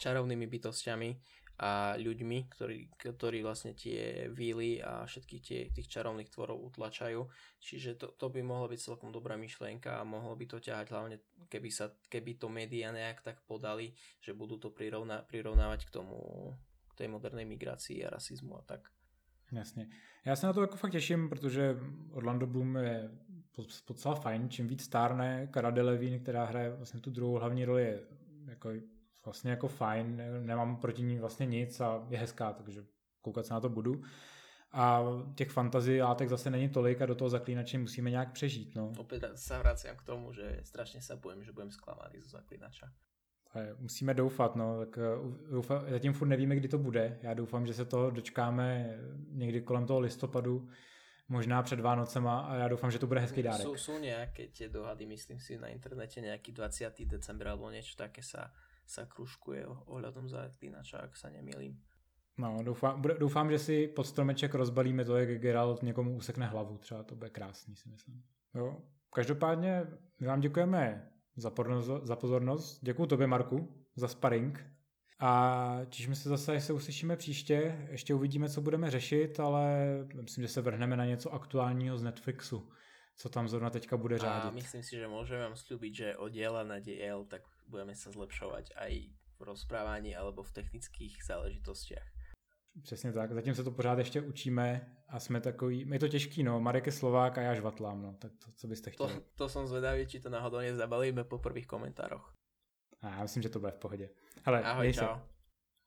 Speaker 2: čarovnými bytostiami a ľuďmi, ktorí, ktorí vlastne tie víly a všetky tie, tých čarovných tvorov utlačajú. Čiže to, to by mohlo byť celkom dobrá myšlienka a mohlo by to ťahať hlavne, keby, sa, keby to média nejak tak podali, že budú to prirovna, prirovnávať k tomu, k tej modernej migrácii a rasizmu a tak.
Speaker 1: Jasně. Já se na to jako fakt těším, protože Orlando Bloom je docela fajn. Čím víc stárne, Cara Delevingne, která hraje vlastně tu druhou hlavní roli, je jako vlastně jako fajn, nemám proti ní vlastně nic a je hezká, takže koukat se na to budu. A těch fantazí látek zase není tolik a do toho zaklínače musíme nějak přežít. No.
Speaker 2: Opět se vracím k tomu, že strašně se bojím, že budeme zklamaný z zaklínača.
Speaker 1: Musíme doufat, no, tak uh, doufám, zatím furt nevíme, kdy to bude. Já doufám, že se toho dočkáme někdy kolem toho listopadu, možná před Vánocema a já doufám, že to bude hezký dárek.
Speaker 2: Jsou, jsou nějaké tie dohady, myslím si, na internete nějaký 20. december alebo něco také sa sa kružkuje ohľadom zaklínača, ak sa nemýlim.
Speaker 1: No, doufám, doufám, že si pod stromeček rozbalíme to, jak Geralt někomu usekne hlavu. Třeba to bude krásný, si myslím. Jo. Každopádně my vám děkujeme za, porno, za pozornost. Děkuji tobě, Marku, za sparring. A těšíme se zase, až se uslyšíme příště. Ještě uvidíme, co budeme řešit, ale myslím, že se vrhneme na něco aktuálního z Netflixu, co tam zrovna teďka bude řádit. A
Speaker 2: myslím si, že můžeme vám slúbiť, že od diela na diel tak budeme sa zlepšovať aj v rozprávaní alebo v technických záležitostiach.
Speaker 1: Přesně tak, zatím se to pořád ještě učíme a jsme takový, je to těžký, no, Marek je Slovák a já žvatlám, no, tak to, co byste chtěli?
Speaker 2: To, to jsem zvedavý, či to náhodou nezabalíme po prvých komentároch.
Speaker 1: A já myslím, že to bude v pohodě. Hele,
Speaker 2: Ahoj, čau. Se.